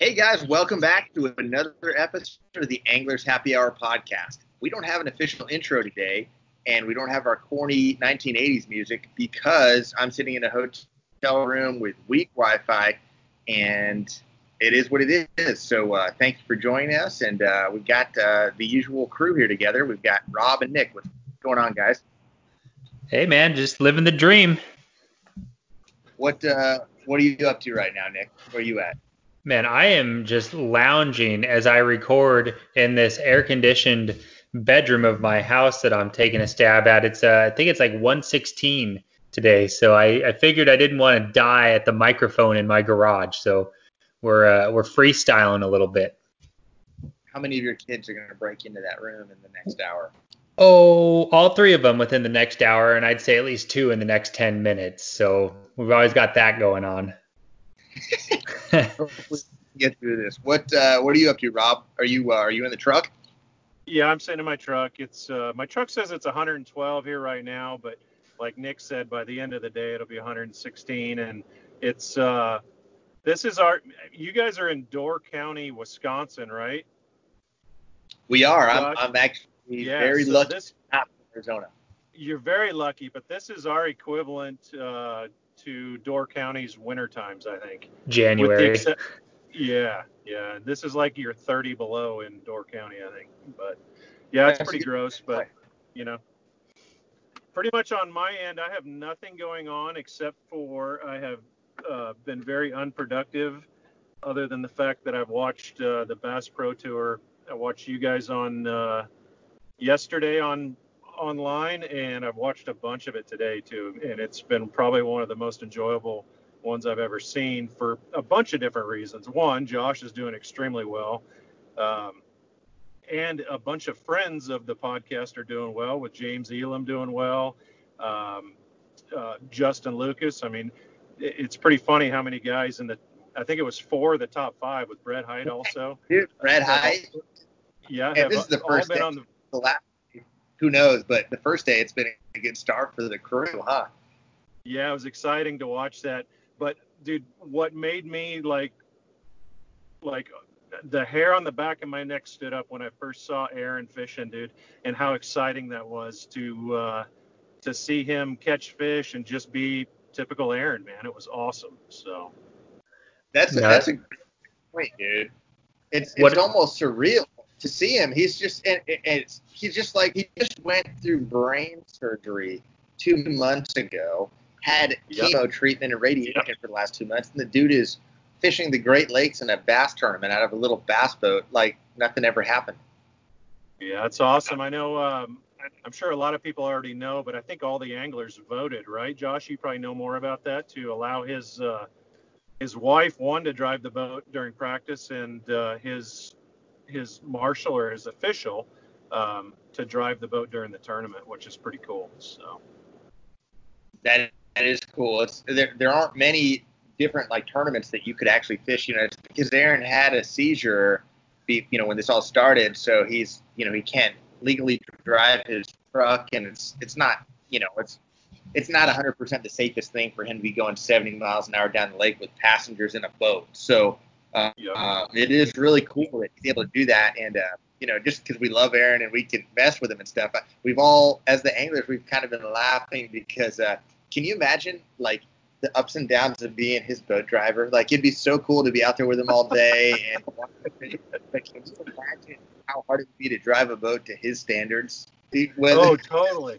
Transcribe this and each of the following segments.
Hey guys, welcome back to another episode of the Anglers Happy Hour podcast. We don't have an official intro today, and we don't have our corny 1980s music because I'm sitting in a hotel room with weak Wi-Fi, and it is what it is. So uh, thank you for joining us, and uh, we've got uh, the usual crew here together. We've got Rob and Nick. What's going on, guys? Hey man, just living the dream. What uh, What are you up to right now, Nick? Where are you at? Man, I am just lounging as I record in this air-conditioned bedroom of my house that I'm taking a stab at. It's uh, I think it's like 116 today, so I, I figured I didn't want to die at the microphone in my garage, so we're uh, we're freestyling a little bit. How many of your kids are going to break into that room in the next hour? Oh, all three of them within the next hour, and I'd say at least two in the next 10 minutes. So we've always got that going on. Get through this. What uh, What are you up to, Rob? Are you uh, Are you in the truck? Yeah, I'm sitting in my truck. It's uh, my truck says it's 112 here right now, but like Nick said, by the end of the day it'll be 116, and it's uh, this is our. You guys are in Door County, Wisconsin, right? We are. I'm, I'm actually yeah, very so lucky. This, Arizona. You're very lucky, but this is our equivalent uh, to Door County's winter times, I think. January. yeah, yeah. This is like you're 30 below in Door County, I think. But yeah, it's pretty gross, but you know. Pretty much on my end, I have nothing going on except for I have uh, been very unproductive, other than the fact that I've watched uh, the Bass Pro Tour. I watched you guys on uh, yesterday on online, and I've watched a bunch of it today too. And it's been probably one of the most enjoyable ones I've ever seen for a bunch of different reasons. One, Josh is doing extremely well. Um, and a bunch of friends of the podcast are doing well, with James Elam doing well, um, uh, Justin Lucas. I mean, it, it's pretty funny how many guys in the, I think it was four of the top five with Brett Hite also. Dude, Brett Hite. Yeah, this is the first been day. on the The last, who knows? But the first day, it's been a good start for the crew, huh? Yeah, it was exciting to watch that. But dude, what made me like like the hair on the back of my neck stood up when I first saw Aaron fishing, dude, and how exciting that was to uh, to see him catch fish and just be typical Aaron, man. It was awesome. So That's a, No. that's a great point, dude. It's it's What- almost surreal to see him. He's just and, and he's just like he just went through brain surgery two months ago, had Yep. chemo treatment and radiation for the last two months, and the dude is fishing the Great Lakes in a bass tournament out of a little bass boat like nothing ever happened. yeah, it's awesome. I know. Um, I'm sure a lot of people already know, but I think all the anglers voted, right? Josh, you probably know more about that to allow his uh, his wife one to drive the boat during practice and uh, his his marshal or his official um, to drive the boat during the tournament, which is pretty cool. So That that is cool. It's there there aren't many different like tournaments that you could actually fish. You know, because Aaron had a seizure, you know, when this all started. So he's you know he can't legally drive his truck, and it's it's not you know it's it's not 100% the safest thing for him to be going 70 miles an hour down the lake with passengers in a boat. So uh, uh, it is really cool that he's able to do that, and uh, you know, just because we love Aaron and we can mess with him and stuff, we've all, as the anglers, we've kind of been laughing because uh, can you imagine like the ups and downs of being his boat driver? Like it'd be so cool to be out there with him all day, and but can you imagine how hard it would be to drive a boat to his standards? Whether, oh, totally,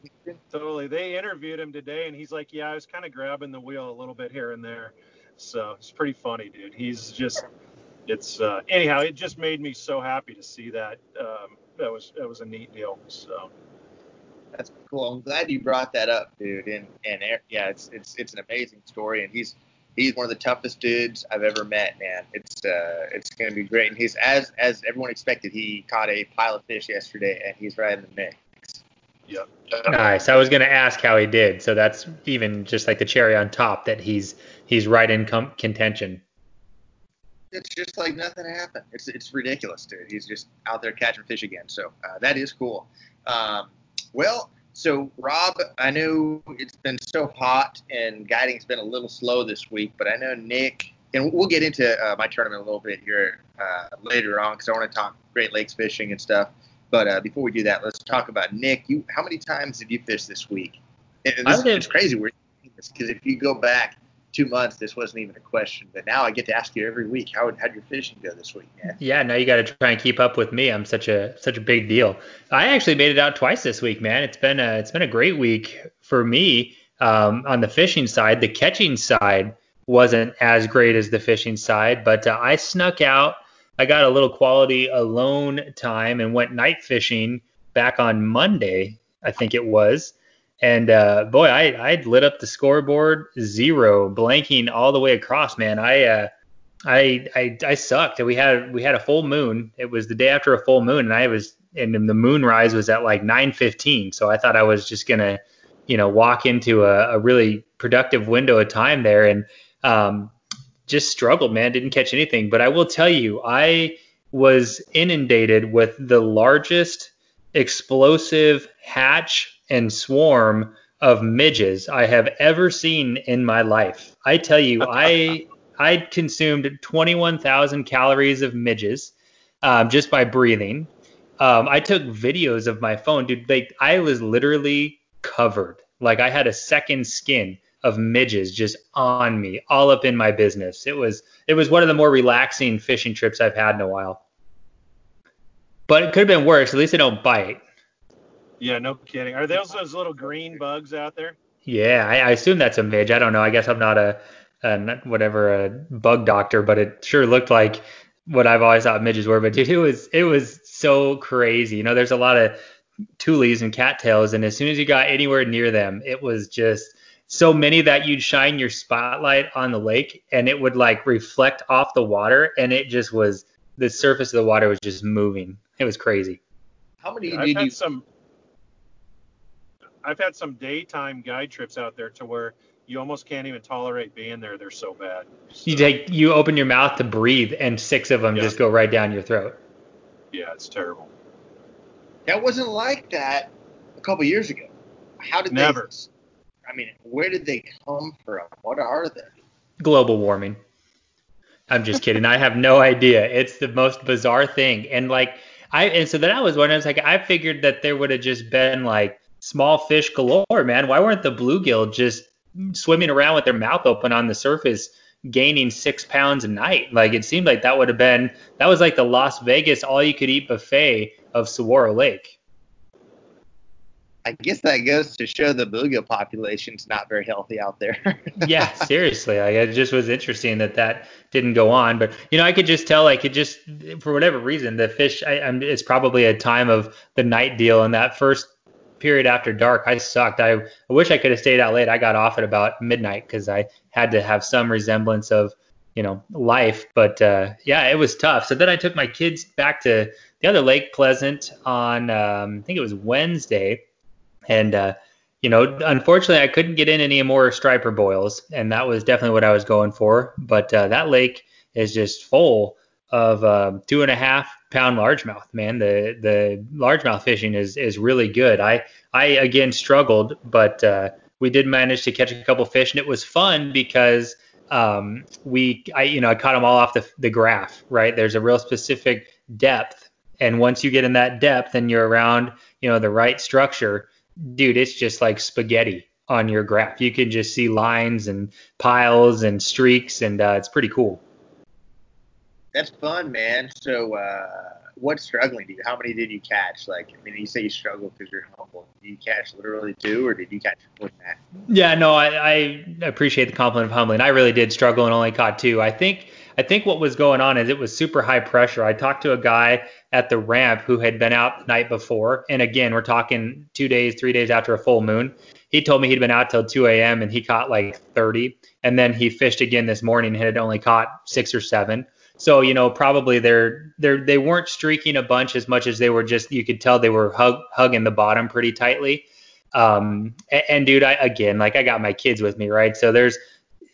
totally. They interviewed him today, and he's like, "Yeah, I was kind of grabbing the wheel a little bit here and there." So it's pretty funny, dude. He's just, it's uh, anyhow. It just made me so happy to see that. Um, that was that was a neat deal. So That's cool. I'm glad you brought that up, dude. And and Aaron- yeah, it's it's it's an amazing story, and he's he's one of the toughest dudes I've ever met, man. It's uh it's gonna be great. And he's as as everyone expected, he caught a pile of fish yesterday, and he's right in the mix. yeah, Nice. I was going to ask how he did, so that's even just like the cherry on top that he's he's right in com- contention. It's just like nothing happened. It's it's ridiculous, dude. He's just out there catching fish again. So uh, that is cool. Um, well, so Rob, I know it's been so hot and guiding's been a little slow this week, but I know Nick and we'll get into uh, my tournament a little bit here uh, later on because I want to talk Great Lakes fishing and stuff. But uh, before we do that, let's talk about Nick. You, how many times did you fish this week? And this is crazy. because if you go back two months, this wasn't even a question. But now I get to ask you every week, how how'd your fishing go this week, man? Yeah, now you got to try and keep up with me. I'm such a such a big deal. I actually made it out twice this week, man. It's been a it's been a great week for me um, on the fishing side. The catching side wasn't as great as the fishing side, but uh, I snuck out. I got a little quality alone time and went night fishing back on Monday, I think it was. And uh, boy, I I lit up the scoreboard zero, blanking all the way across. Man, I uh, I I I sucked. We had we had a full moon. It was the day after a full moon, and I was and the moonrise was at like 9:15. So I thought I was just gonna, you know, walk into a, a really productive window of time there, and um, just struggled, man. Didn't catch anything. But I will tell you, I was inundated with the largest explosive hatch and swarm of midges I have ever seen in my life. I tell you, I I consumed 21,000 calories of midges um, just by breathing. Um, I took videos of my phone, dude. Like I was literally covered, like I had a second skin of midges just on me, all up in my business. It was it was one of the more relaxing fishing trips I've had in a while. But it could have been worse. At least they don't bite. Yeah, no kidding. Are those those little green bugs out there? Yeah, I, I assume that's a midge. I don't know. I guess I'm not a, a whatever a bug doctor, but it sure looked like what I've always thought midges were. But dude, it was it was so crazy. You know, there's a lot of toolies and cattails, and as soon as you got anywhere near them, it was just so many that you'd shine your spotlight on the lake and it would like reflect off the water and it just was the surface of the water was just moving. It was crazy. How many I've did had you some I've had some daytime guide trips out there to where you almost can't even tolerate being there. They're so bad. So, You take you open your mouth to breathe and six of them Yeah. just go right down your throat. yeah, it's terrible. That wasn't like that a couple years ago. How did Never. they? I mean, where did they come from? What are they? Global warming. I'm just kidding. I have no idea. It's the most bizarre thing. And like I and so then I was wondering, I was like, I figured that there would have just been like small fish galore, man. Why weren't the bluegill just swimming around with their mouth open on the surface, gaining six pounds a night? Like it seemed like that would have been that was like the Las Vegas all you could eat buffet of Saguaro Lake. I guess that goes to show the bluegill population's not very healthy out there. yeah, seriously. Like, it just was interesting that that didn't go on. But you know, I could just tell, like, it just for whatever reason, the fish. I, I'm, it's probably a time of the night deal, and that first period after dark, I sucked. I, I wish I could have stayed out late. I got off at about midnight because I had to have some resemblance of you know life. But uh, yeah, it was tough. So then I took my kids back to the other Lake Pleasant on um, I think it was Wednesday, and uh, you know, unfortunately, I couldn't get in any more striper boils, and that was definitely what I was going for. But uh, that lake is just full of uh, two and a half pound largemouth. Man, the the largemouth fishing is is really good. I I again struggled, but uh, we did manage to catch a couple fish, and it was fun because um, we I you know I caught them all off the the graph. Right, there's a real specific depth, and once you get in that depth and you're around you know the right structure dude, it's just like spaghetti on your graph. You can just see lines and piles and streaks, and uh, it's pretty cool. That's fun, man. So, uh, what's struggling to you? How many did you catch? Like, I mean, you say you struggle because you're humble. Did you catch literally two, or did you catch more than that? Yeah, no, I, I appreciate the compliment of humbling. I really did struggle and only caught two. I think I think what was going on is it was super high pressure. I talked to a guy at the ramp who had been out the night before, and again, we're talking two days, three days after a full moon. He told me he'd been out till 2 a.m. and he caught like 30, and then he fished again this morning and had only caught six or seven. So you know, probably they're they're they weren't streaking a bunch as much as they were just you could tell they were hug, hugging the bottom pretty tightly. Um, and, and dude, I again like I got my kids with me, right? So there's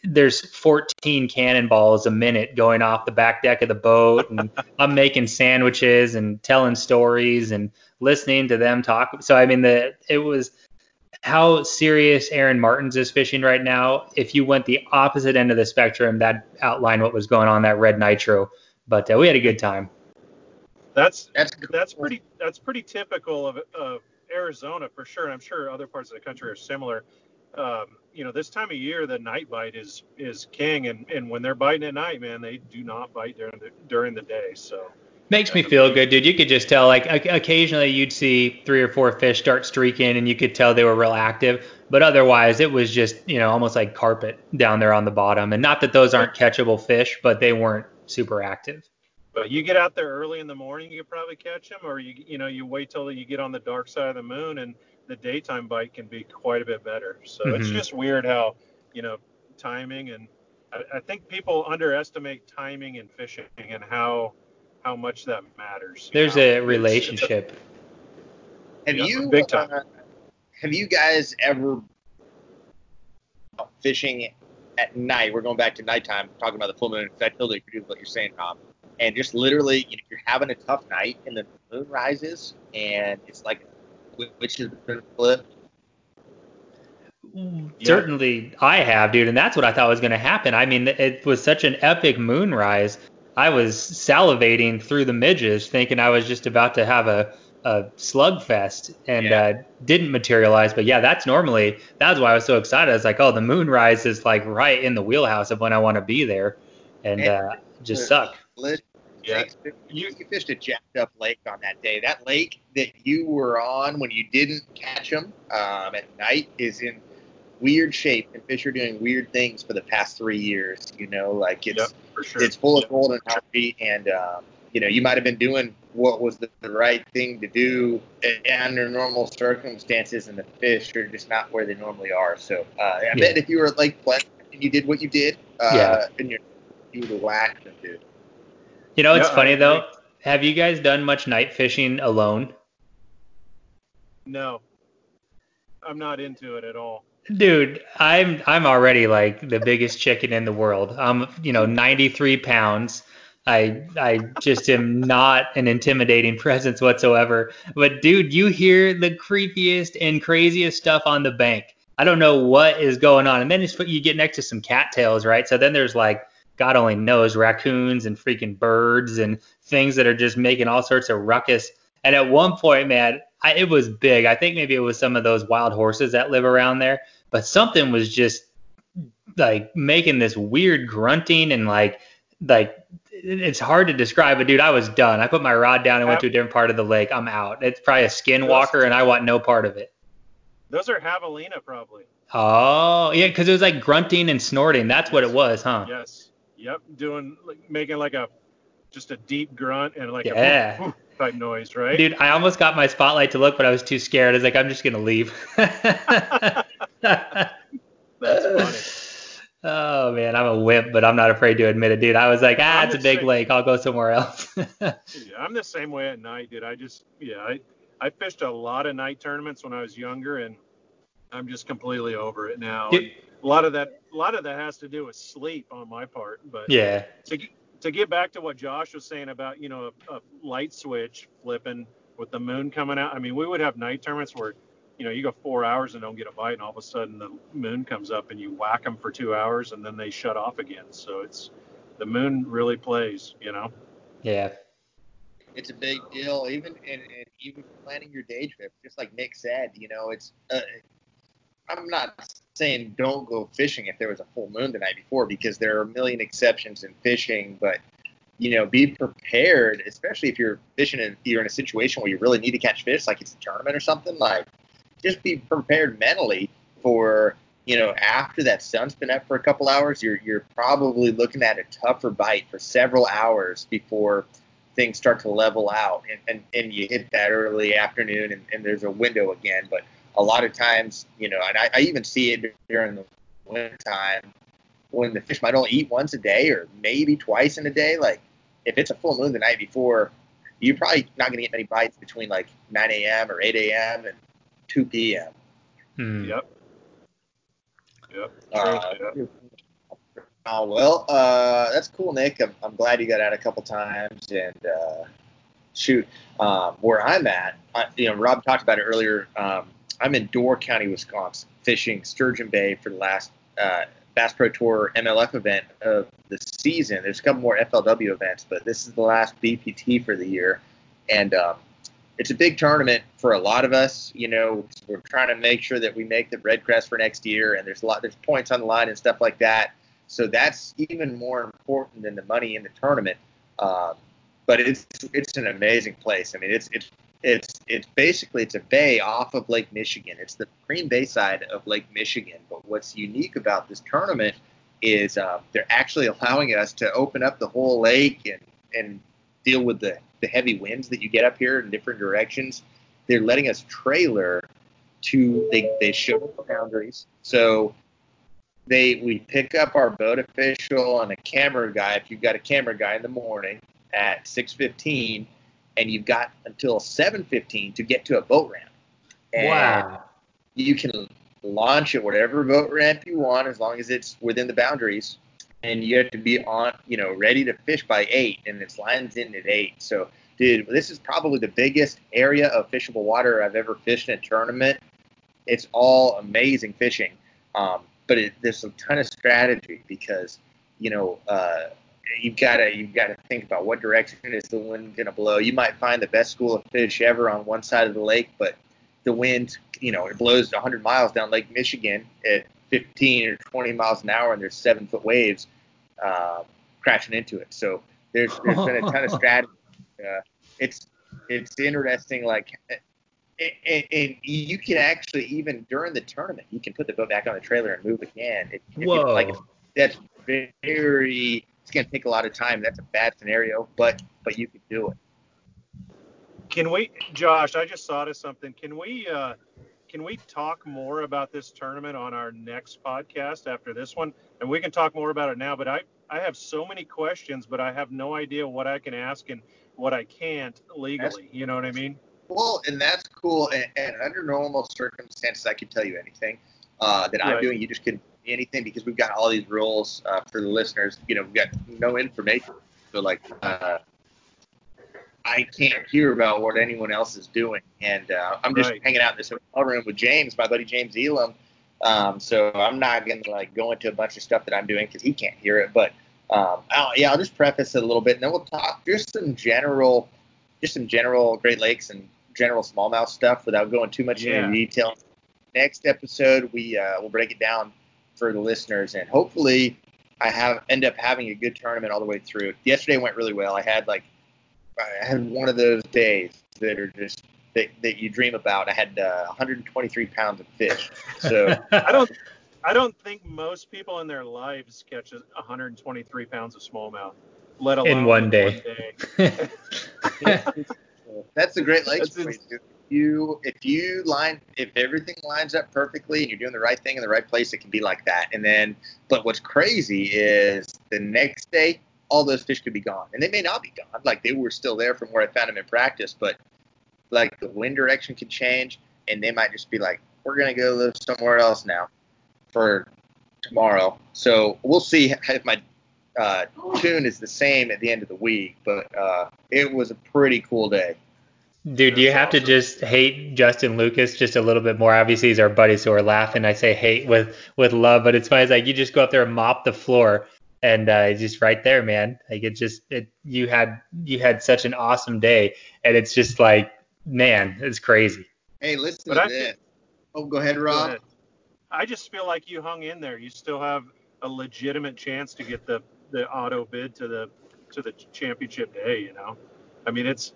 there's 14 cannonballs a minute going off the back deck of the boat, and I'm making sandwiches and telling stories and listening to them talk. So I mean, the it was how serious Aaron Martens is fishing right now. If you went the opposite end of the spectrum, that outlined what was going on that red nitro. But uh, we had a good time. That's that's that's pretty that's pretty typical of, of Arizona for sure, and I'm sure other parts of the country are similar. Um, you know, this time of year, the night bite is is king, and, and when they're biting at night, man, they do not bite during the during the day. So makes me feel good, dude. You could just tell, like, occasionally you'd see three or four fish start streaking, and you could tell they were real active. But otherwise, it was just, you know, almost like carpet down there on the bottom. And not that those aren't catchable fish, but they weren't super active. But you get out there early in the morning, you could probably catch them, or you, you know, you wait till you get on the dark side of the moon, and the daytime bite can be quite a bit better. So mm-hmm. it's just weird how, you know, timing and I, I think people underestimate timing in fishing and how how much that matters. There's know? a relationship. It's, it's a, have you big time. Uh, have you guys ever fishing at night? We're going back to nighttime, talking about the full moon. I totally agree with what you're saying, Tom. And just literally, you know, you're having a tough night, and the moon rises, and it's like which has been flipped. Certainly, I have, dude, and that's what I thought was going to happen. I mean, it was such an epic moonrise I was salivating through the midges, thinking I was just about to have a, a slugfest, and yeah. uh, didn't materialize. But yeah, that's normally that's why I was so excited. I was like, oh, the moonrise is like right in the wheelhouse of when I want to be there, and, and uh, just suck. Yeah. You, you fished a jacked up lake on that day. That lake that you were on when you didn't catch them um, at night is in weird shape, and fish are doing weird things for the past three years. You know, like it's yep, sure. it's full of gold and heartbeat, and um, you know you might have been doing what was the, the right thing to do under normal circumstances, and the fish are just not where they normally are. So uh, I yeah. bet if you were at Lake Pleasant and you did what you did, uh, yeah. and you you would have whacked them, dude. You know, it's yeah, funny though. Have you guys done much night fishing alone? No, I'm not into it at all. Dude, I'm I'm already like the biggest chicken in the world. I'm you know 93 pounds. I I just am not an intimidating presence whatsoever. But dude, you hear the creepiest and craziest stuff on the bank. I don't know what is going on. And then you get next to some cattails, right? So then there's like God only knows raccoons and freaking birds and things that are just making all sorts of ruckus. And at one point, man, I, it was big. I think maybe it was some of those wild horses that live around there but something was just like making this weird grunting and like like it's hard to describe but dude i was done. I put my rod down and went to a different part of the lake. I'm out. It's probably a skinwalker and i want no part of it. Those are javelina probably. Oh yeah because it was like grunting and snorting. That's what it was huh? Yes. Yep. Doing like making like a just a deep grunt and like yeah. a type noise right dude i almost got my spotlight to look but i was too scared i was like i'm just gonna leave That's funny. Oh man, I'm a wimp, but I'm not afraid to admit it, dude. I was like, ah, I'm it's a big same. lake. I'll go somewhere else. yeah, I'm the same way at night, dude. I just, yeah, I, I fished a lot of night tournaments when I was younger, and I'm just completely over it now. a lot of that, a lot of that has to do with sleep on my part. But yeah, to to get back to what Josh was saying about, you know, a, a light switch flipping with the moon coming out. I mean, we would have night tournaments where you know, you go four hours and don't get a bite, and all of a sudden the moon comes up and you whack them for two hours, and then they shut off again. So it's the moon really plays, you know. Yeah. It's a big deal, even and, and even planning your day trip. Just like Nick said, you know, it's. Uh, I'm not saying don't go fishing if there was a full moon the night before, because there are a million exceptions in fishing, but you know, be prepared, especially if you're fishing and you're in a situation where you really need to catch fish, like it's a tournament or something. Like, just be prepared mentally for you know after that sun's been up for a couple hours you're you're probably looking at a tougher bite for several hours before things start to level out and, and, and you hit that early afternoon and, and there's a window again but a lot of times you know and I, I even see it during the winter time when the fish might only eat once a day or maybe twice in a day like if it's a full moon the night before you're probably not going to get many bites between like 9 a.m. or 8 a.m. and 2 p.m. Hmm. Yep. Yep. Uh, yep. Oh, well, uh, that's cool, Nick. I'm, I'm, glad you got out a couple times. And uh, shoot, um, where I'm at, I, you know, Rob talked about it earlier. Um, I'm in Door County, Wisconsin, fishing Sturgeon Bay for the last uh, Bass Pro Tour MLF event of the season. There's a couple more FLW events, but this is the last BPT for the year, and um, it's a big tournament for a lot of us. You know, we're trying to make sure that we make the REDCREST for next year, and there's a lot, there's points on the line and stuff like that. So that's even more important than the money in the tournament. Um, but it's it's an amazing place. I mean, it's it's it's it's basically it's a bay off of Lake Michigan. It's the Green Bay side of Lake Michigan. But what's unique about this tournament is uh, they're actually allowing us to open up the whole lake and and deal with the the heavy winds that you get up here in different directions. They're letting us trailer to they they show the boundaries. So they we pick up our boat official and a camera guy if you've got a camera guy in the morning at 6:15 and you've got until 7:15 to get to a boat ramp. And wow. You can launch at whatever boat ramp you want as long as it's within the boundaries. And you have to be on, you know, ready to fish by eight, and it's lines in at eight. So, dude, this is probably the biggest area of fishable water I've ever fished in a tournament. It's all amazing fishing, um, but it, there's a ton of strategy because, you know, uh, you've got to you've got to think about what direction is the wind going to blow. You might find the best school of fish ever on one side of the lake, but the wind, you know, it blows 100 miles down Lake Michigan at 15 or 20 miles an hour, and there's seven foot waves uh, crashing into it. So there's there's been a ton of strategy. Uh, it's it's interesting, like. And, and you can actually even during the tournament, you can put the boat back on the trailer and move again. If, if Whoa! like that's very it's going to take a lot of time. That's a bad scenario, but but you can do it. Can we, Josh? I just thought of something. Can we uh, can we talk more about this tournament on our next podcast after this one? And we can talk more about it now. But I I have so many questions, but I have no idea what I can ask and what I can't legally. That's, you know what I mean? Well, and that's cool. And, and under normal circumstances, I could tell you anything uh, that right. I'm doing. You just couldn't anything because we've got all these rules uh, for the listeners. You know, we've got no information. So like, uh, I can't hear about what anyone else is doing, and uh, I'm just right. hanging out in this hotel room with James, my buddy James Elam. Um, so I'm not gonna like go into a bunch of stuff that I'm doing because he can't hear it. But um, I'll, yeah, I'll just preface it a little bit, and then we'll talk just some general, just some general Great Lakes and general smallmouth stuff without going too much yeah. into detail. Next episode, we uh, will break it down for the listeners, and hopefully I have end up having a good tournament all the way through. Yesterday went really well. I had like I had one of those days that are just that, that you dream about. I had uh, 123 pounds of fish. So I don't I don't think most people in their lives catch 123 pounds of smallmouth, let alone in one day. One day. That's the Great Lakes you if you line if everything lines up perfectly and you're doing the right thing in the right place, it can be like that. And then, but what's crazy is the next day, all those fish could be gone, and they may not be gone. Like they were still there from where I found them in practice, but like the wind direction could change, and they might just be like, we're gonna go live somewhere else now for tomorrow. So we'll see if my uh, tune is the same at the end of the week, but uh, it was a pretty cool day. Dude, do you have awesome. to just hate Justin Lucas just a little bit more? Obviously, he's our buddy, so we're laughing. I say hate with with love, but it's funny. It's like you just go up there and mop the floor, and uh, just right there, man. Like it just it you had you had such an awesome day, and it's just like man, it's crazy. Hey, listen but to I, this. Oh, go ahead, Rob. Go ahead. I just feel like you hung in there. You still have a legitimate chance to get the the auto bid to the to the championship day. You know, I mean it's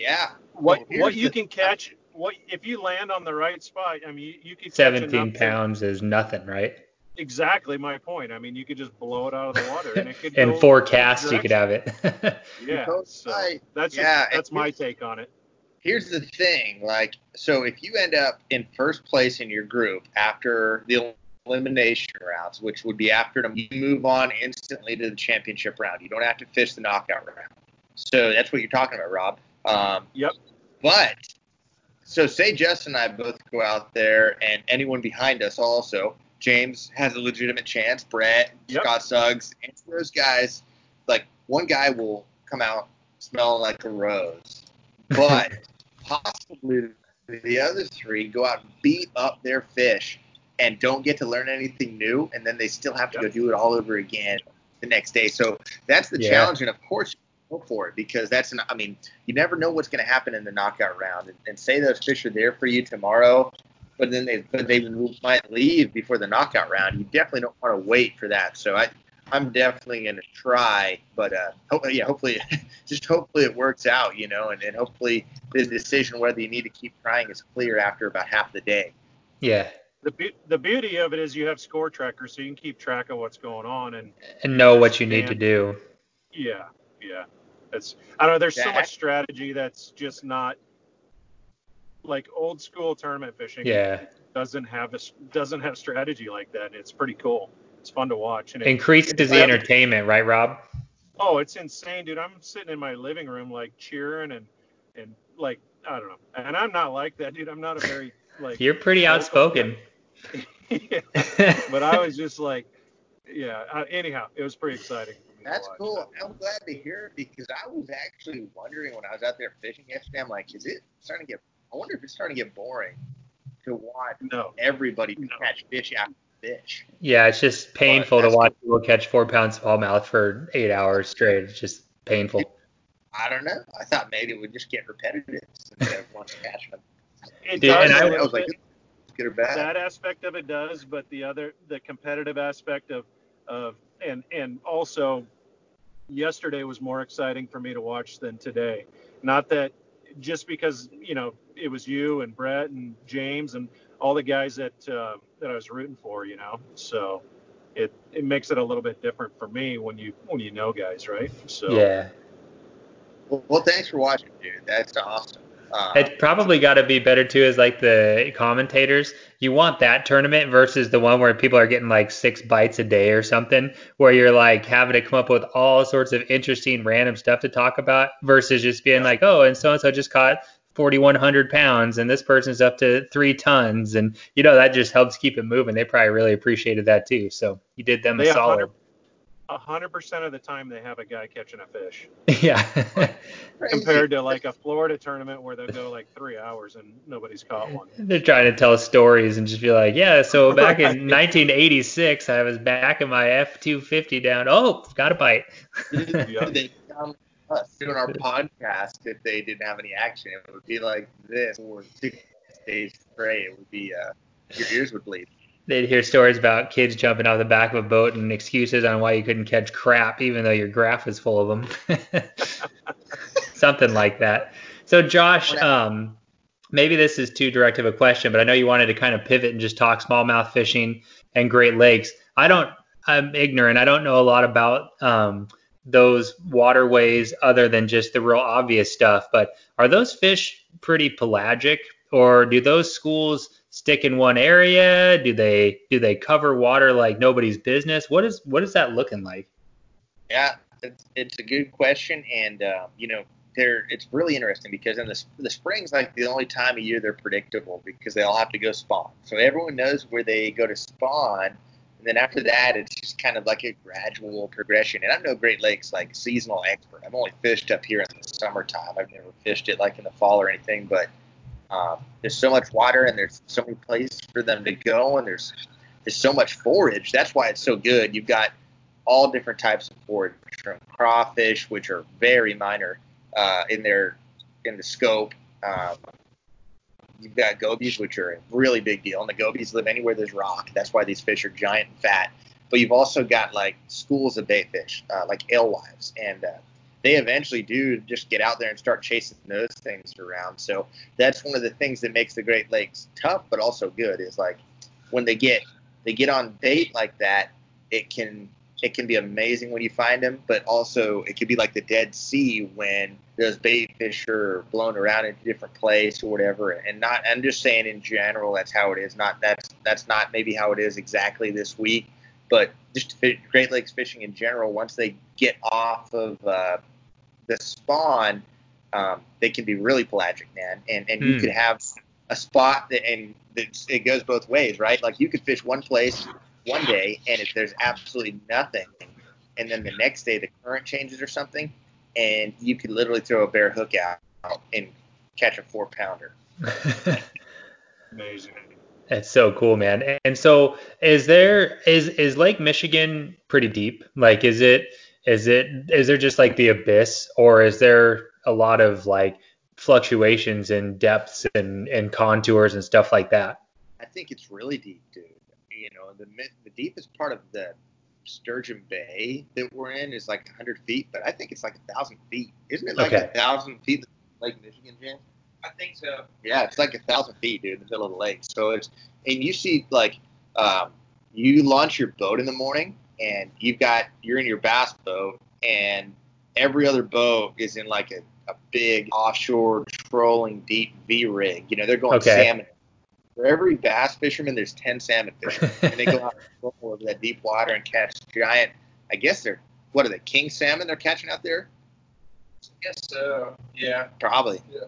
yeah. What well, what you the, can catch? What if you land on the right spot? I mean, you, you could. 17 pounds is nothing, right? Exactly my point. I mean, you could just blow it out of the water, and it could. In four casts, you could have it. yeah. So that's yeah, that's my take on it. Here's the thing, like, so if you end up in first place in your group after the elimination rounds, which would be after them, you move on instantly to the championship round. You don't have to fish the knockout round. So that's what you're talking about, Rob. Um, yep. But so say Jess and I both go out there, and anyone behind us also. James has a legitimate chance. Brett, yep. Scott Suggs, and those guys, like one guy will come out smelling like a rose, but possibly the other three go out and beat up their fish and don't get to learn anything new, and then they still have to go do it all over again the next day. So that's the Yeah. challenge, and of course you go for it because that's an. I mean, you never know what's going to happen in the knockout round, and, and say those fish are there for you tomorrow, but then they but they might leave before the knockout round. You definitely don't want to wait for that. So I. I'm definitely going to try, but uh, hopefully, yeah, hopefully, just hopefully it works out, you know, and, and hopefully the decision whether you need to keep trying is clear after about half the day. Yeah. The, be- the beauty of it is you have score trackers, so you can keep track of what's going on. And And know what you need to do. yeah, yeah, it's I don't know. There's so much strategy that's just not like old school tournament fishing. Yeah. doesn't have a doesn't have strategy like that. It's pretty cool. It's fun to watch. And it, Increases the entertainment, right, Rob? oh, it's insane, dude. I'm sitting in my living room like cheering and and like I don't know. And I'm not like that, dude. I'm not a very like. You're pretty outspoken. yeah. but I was just like, yeah. Uh, anyhow, it was pretty exciting. For me to That's watch. cool. I'm glad to hear it because I was actually wondering when I was out there fishing yesterday. I'm like, is it starting to get? I wonder if it's starting to get boring to watch No, everybody No. catch fish after fish. yeah, it's just painful to that's watch people catch four pounds of smallmouth for eight hours straight. It's just painful. I don't know. I thought maybe it would just get repetitive since everyone's catching them. it Dude, does and I, little was like, bit. good or bad. that aspect of it does, but the other, the competitive aspect of, of, and and also, yesterday was more exciting for me to watch than today. Not that just because you know it was you and Brett and James and all the guys that uh, that I was rooting for, you know. So it it makes it a little bit different for me when you when you know guys, right? So Yeah. Well, well, thanks for watching, dude. That's awesome. Uh, it's probably got to be better too as like the commentators. You want that tournament versus the one where people are getting like six bites a day or something, where you're like having to come up with all sorts of interesting random stuff to talk about versus just being yeah. like, oh, and so and so just caught 4,100 pounds and this person's up to three tons. And, you know, that just helps keep it moving. They probably really appreciated that too. So you did them they a solid. 100% of the time they have a guy catching a fish. Yeah. Compared to like a Florida tournament where they'll go like three hours and nobody's caught one. They're trying to tell stories and just be like, yeah, so back in 1986, I was back in my F 250 down. Oh, got a bite. they us doing our podcast if they didn't have any action. It would be like this or six days straight. It would be, uh, your ears would bleed. They'd hear stories about kids jumping out of the back of a boat and excuses on why you couldn't catch crap, even though your graph is full of them. Something like that. So, Josh, um, maybe this is too direct of a question, but I know you wanted to kind of pivot and just talk smallmouth fishing and Great Lakes. I don't, I'm ignorant. I don't know a lot about um, those waterways other than just the real obvious stuff. But are those fish pretty pelagic, or do those schools stick in one area? Do they do they cover water like nobody's business? What is what is that looking like? Yeah, it's, it's a good question, and uh, you know, they're it's really interesting because in the the spring's like the only time of year they're predictable because they all have to go spawn. So everyone knows where they go to spawn, and then after that, it's just kind of like a gradual progression. And I'm no Great Lakes like seasonal expert. I've only fished up here in the summertime. I've never fished it like in the fall or anything, but um, there's so much water and there's so many places for them to go, and there's there's so much forage. That's why it's so good. You've got all different types of forage, from crawfish, which are very minor uh, in their in the scope. Um, you've got gobies, which are a really big deal, and the gobies live anywhere there's rock. That's why these fish are giant and fat. But you've also got like schools of bait fish, uh, like alewives, and uh, they eventually do just get out there and start chasing those things around. So that's one of the things that makes the Great Lakes tough, but also good. Is like when they get they get on bait like that, it can it can be amazing when you find them, but also it could be like the Dead Sea when those bait fish are blown around into different place or whatever. And not, I'm just saying in general, that's how it is. Not that's that's not maybe how it is exactly this week, but just Great Lakes fishing in general. Once they get off of uh, the spawn, um, they can be really pelagic, man. And and you Hmm. could have a spot that and it's, it goes both ways, right? Like you could fish one place one day and if there's absolutely nothing, and then the next day the current changes or something, and you could literally throw a bare hook out and catch a four pounder. Amazing. It's so cool, man. And so is there is is Lake Michigan pretty deep? Like is it is it is there just like the abyss or is there a lot of like fluctuations in depths and, and contours and stuff like that? I think it's really deep, dude. You know, the the deepest part of the Sturgeon Bay that we're in is like 100 feet, but I think it's like a thousand feet. Isn't it like a Okay. thousand feet, Lake Michigan, James? I think so. Yeah, it's like a thousand feet, dude, in the middle of the lake. So it's and you see like um, you launch your boat in the morning and you've got you're in your bass boat and every other boat is in like a, a big offshore trolling deep V rig. You know, they're going Okay. salmon. For every bass fisherman, there's ten salmon fishermen, and they go out and roll over that deep water and catch giant. I guess they're what are they king salmon they're catching out there? Yes. So yeah. Probably. Yeah.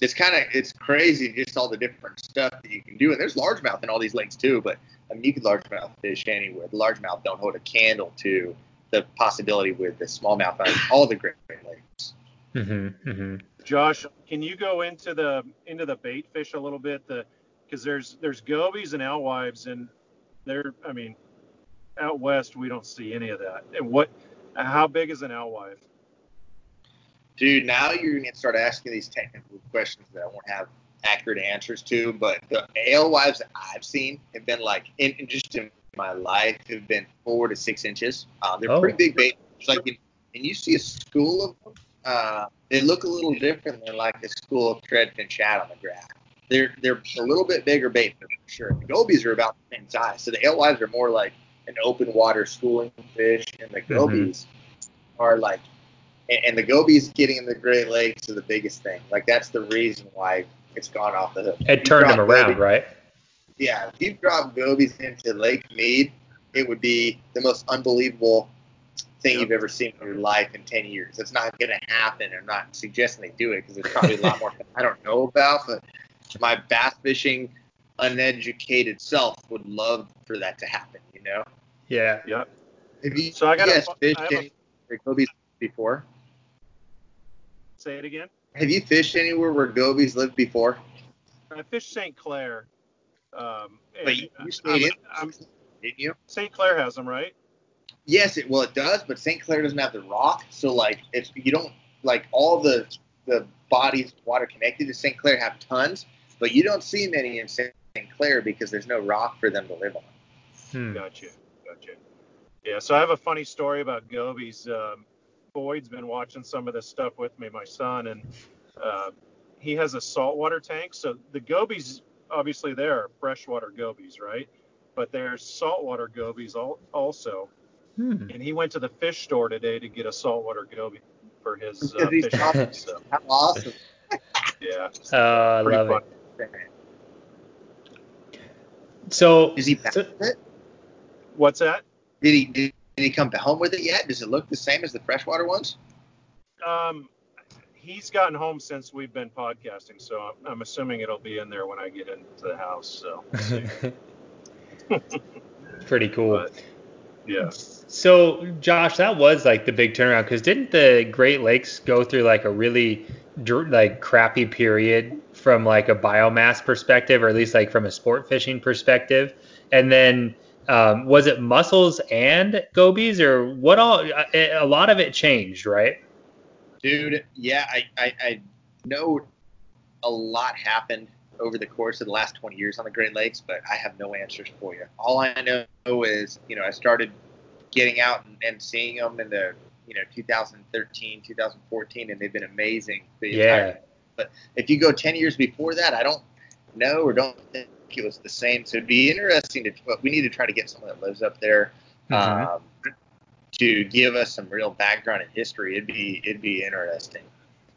It's kind of it's crazy just all the different stuff that you can do, and there's largemouth in all these lakes too. But I mean, you can largemouth fish anywhere. The largemouth don't hold a candle to the possibility with the smallmouth on all the Great Lakes. hmm hmm Josh, can you go into the into the bait fish a little bit? The because there's there's gobies and alewives, and they're I mean, out west we don't see any of that. And what? How big is an alewife? Dude, now you're gonna start asking these technical questions that I won't have accurate answers to. But the alewives that I've seen have been like, in, just in my life, have been four to six inches. Um, they're Oh. pretty big bait. Like, and you see a school of them. Uh, they look a little different than like a school of threadfin shad on the graph. They're they're a little bit bigger bait for sure. The gobies are about the same size, so the alewives are more like an open water schooling fish, and the Mhm. gobies are like and the gobies getting in the Great Lakes are the biggest thing. Like that's the reason why it's gone off the hook. It You turned them drop around, gobies- right? Yeah, if you drop gobies into Lake Mead, it would be the most unbelievable thing Yep. you've ever seen in your life in 10 years. It's not going to happen. I'm not suggesting they do it because there's probably a lot more I don't know about, but my bass fishing uneducated self would love for that to happen, you know? Yeah. Yep. Have you, So I got a guys fu- fished I have a- gobies before? Say it again. Have you fished anywhere where gobies lived before? I fished St. Clair. Um, But and you, I'm- you stayed in, I'm- didn't you? St. Clair has them, right? Yes, it well it does, but St. Clair doesn't have the rock, so like it's you don't like all the the bodies of water connected to St. Clair have tons, but you don't see many in St. Clair because there's no rock for them to live on. Hmm. Gotcha. Gotcha. Yeah. So I have a funny story about gobies. Um, Boyd's been watching some of this stuff with me, my son, and uh, he has a saltwater tank. So the gobies, obviously, there are freshwater gobies, right? But there's saltwater gobies al- also. Hmm. And he went to the fish store today to get a saltwater goby for his uh, Because he's So How awesome! yeah, Oh, I love fun. it. So, Is he back so- it? What's that? Did he did, did he come home with it yet? Does it look the same as the freshwater ones? Um, he's gotten home since we've been podcasting, so I'm, I'm assuming it'll be in there when I get into the house. So, we'll pretty cool. but yeah, So, Josh, that was like the big turnaround because didn't the Great Lakes go through like a really like crappy period from like a biomass perspective, or at least like from a sport fishing perspective? And then um, was it mussels and gobies, or what all? A, a lot of it changed, right? Dude, yeah, I, I, I know a lot happened over the course of the last 20 years on the Great Lakes, but I have no answers for you. All I know is, you know, I started getting out and, and seeing them in the, you know, 2013, 2014, and they've been amazing. The entire- Yeah. if you go 10 years before that, I don't know or don't was the same. So it'd be interesting to, but we need to try to get someone that lives up there Mhm. um, to give us some real background and history. It'd be, it'd be interesting.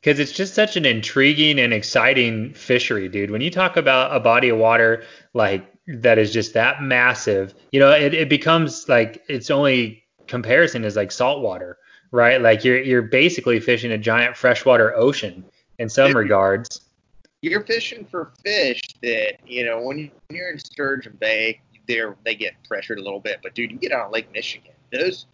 because it's just such an intriguing and exciting fishery, dude. When you talk about a body of water like that is just that massive, you know, it, it becomes like its only comparison is like saltwater, right? Like you're you're basically fishing a giant freshwater ocean in some regards. You're fishing for fish that you know when you're in Sturgeon Bay, they're they get pressured a little bit. But dude, you get out on Lake Michigan, those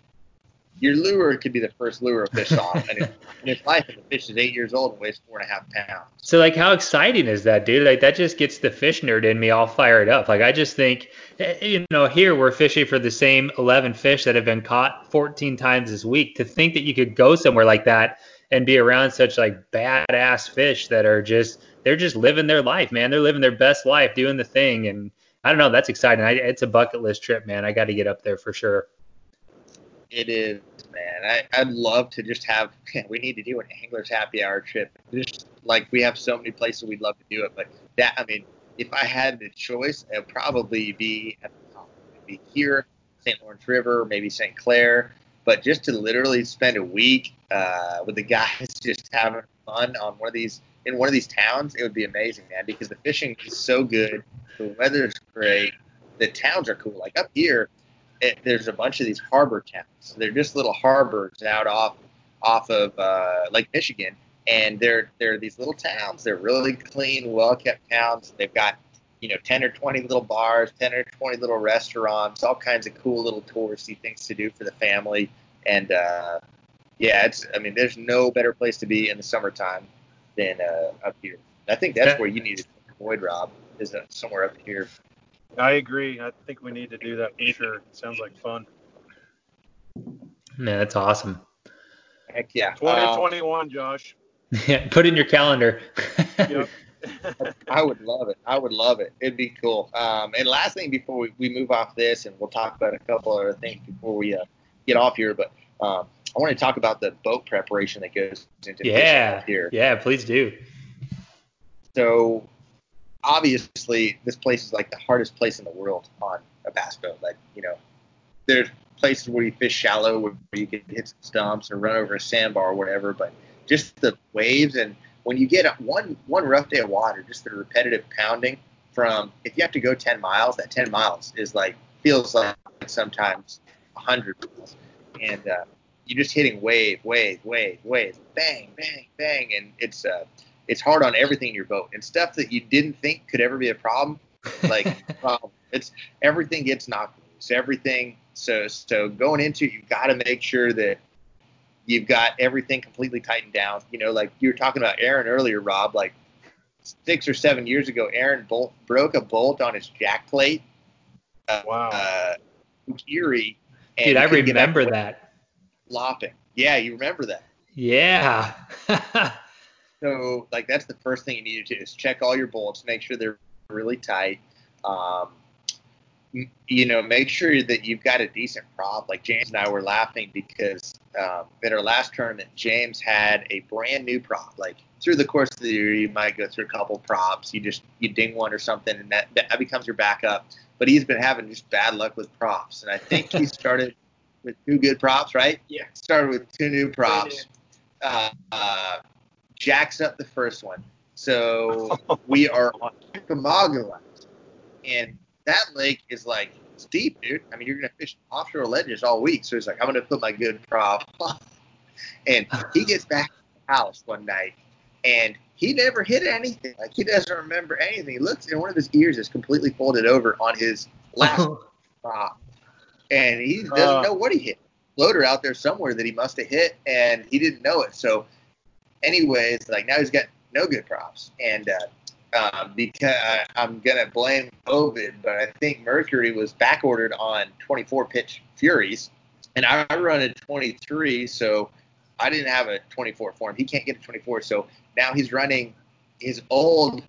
your lure could be the first lure a fish saw, and, and its life, and the fish is eight years old and weighs four and a half pounds. So like, how exciting is that, dude? Like that just gets the fish nerd in me all fired up. Like I just think, eh, you know, here we're fishing for the same 11 fish that have been caught 14 times this week. To think that you could go somewhere like that and be around such like badass fish that are just they're just living their life, man. They're living their best life, doing the thing, and I don't know. That's exciting. I, it's a bucket list trip, man. I got to get up there for sure. It is, man. I, I'd love to just have. We need to do an angler's happy hour trip. Just like we have so many places we'd love to do it, but that I mean, if I had the choice, it would probably be be here, St. Lawrence River, maybe St. Clair. But just to literally spend a week uh, with the guys, just having fun on one of these in one of these towns, it would be amazing, man. Because the fishing is so good, the weather's great, the towns are cool. Like up here, it, there's a bunch of these harbor towns. They're just little harbors out off off of uh, Lake Michigan, and they're they're these little towns. They're really clean, well kept towns. They've got you know 10 or 20 little bars, 10 or 20 little restaurants, all kinds of cool little touristy things to do for the family. And uh, yeah, it's I mean, there's no better place to be in the summertime than uh, up here. I think that's where you need to avoid Rob is uh, somewhere up here. I agree. I think we need to do that for sure. It sounds like fun. Man, that's awesome. Heck yeah. 2021, um, Josh. Yeah, put in your calendar. yep. I would love it. I would love it. It'd be cool. Um, and last thing before we, we move off this, and we'll talk about a couple other things before we uh, get off here, but um, I want to talk about the boat preparation that goes into yeah, here. Yeah, please do. So obviously, this place is like the hardest place in the world on a bass boat. Like you know, there's places where you fish shallow where you can hit some stumps or run over a sandbar or whatever, but just the waves and when you get one one rough day of water, just the repetitive pounding from if you have to go 10 miles, that 10 miles is like feels like sometimes 100 miles, and uh, you're just hitting wave, wave, wave, wave, bang, bang, bang, and it's uh, it's hard on everything in your boat and stuff that you didn't think could ever be a problem. Like problem. it's everything gets knocked loose, everything. So so going into it, you've got to make sure that you've got everything completely tightened down. You know, like you were talking about Aaron earlier, Rob. Like six or seven years ago, Aaron bolt, broke a bolt on his jack plate. Uh, wow. Uh, Erie. Dude, I remember that. Flopping. Yeah, you remember that. Yeah. so, like, that's the first thing you need to do is check all your bolts, make sure they're really tight. Um, you know, make sure that you've got a decent prop. Like James and I were laughing because um, at our last tournament, James had a brand new prop. Like through the course of the year, you might go through a couple props. You just you ding one or something, and that that becomes your backup. But he's been having just bad luck with props, and I think he started with two good props, right? Yeah. Started with two new props. Uh, uh, jacks up the first one, so we are on Chickamauga and that lake is like it's deep, dude. I mean, you're gonna fish offshore ledges all week. So he's like, I'm gonna put my good prop on. And he gets back to the house one night, and he never hit anything. Like he doesn't remember anything. He looks, and one of his ears is completely folded over on his last prop, and he doesn't uh, know what he hit. Floater out there somewhere that he must have hit, and he didn't know it. So, anyways, like now he's got no good props, and uh, um, because I'm gonna blame COVID, but I think Mercury was back ordered on 24 pitch Furies, and I run a 23, so I didn't have a 24 for him. He can't get a 24, so now he's running his old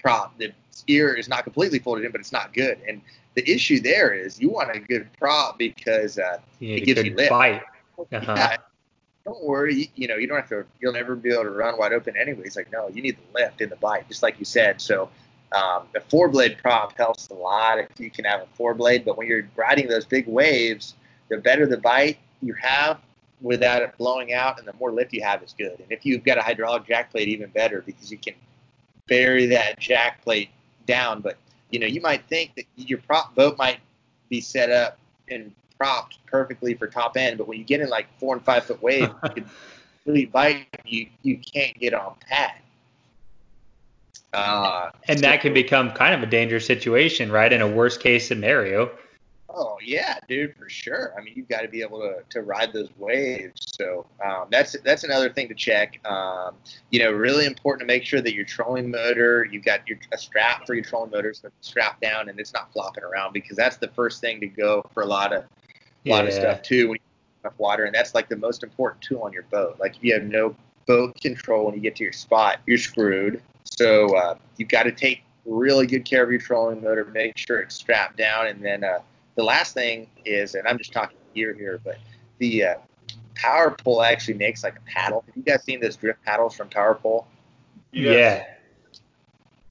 prop. The ear is not completely folded in, but it's not good. And the issue there is you want a good prop because uh, it gives you lift. Bite. Uh-huh. Yeah, don't worry, you, know, you don't have to, you'll never be able to run wide open anyways. Like, no, you need the lift in the bite, just like you said. So, um, the four blade prop helps a lot if you can have a four blade, but when you're riding those big waves, the better the bite you have without it blowing out and the more lift you have is good. And if you've got a hydraulic jack plate, even better because you can bury that jack plate down. But, you know, you might think that your prop boat might be set up in propped perfectly for top end, but when you get in like four and five foot waves, you can really bite. You you can't get on pad. Uh, and that can become kind of a dangerous situation, right? In a worst case scenario. Oh yeah, dude, for sure. I mean, you've got to be able to, to ride those waves. So um, that's that's another thing to check. Um, you know, really important to make sure that your trolling motor, you've got your a strap for your trolling motor, so down and it's not flopping around because that's the first thing to go for a lot of a lot of stuff too when you have enough water, and that's like the most important tool on your boat. Like if you have no boat control when you get to your spot, you're screwed. So uh, you've got to take really good care of your trolling motor, make sure it's strapped down, and then uh, the last thing is, and I'm just talking gear here, but the uh, power pole actually makes like a paddle. Have you guys seen those drift paddles from Power Pole? Yeah.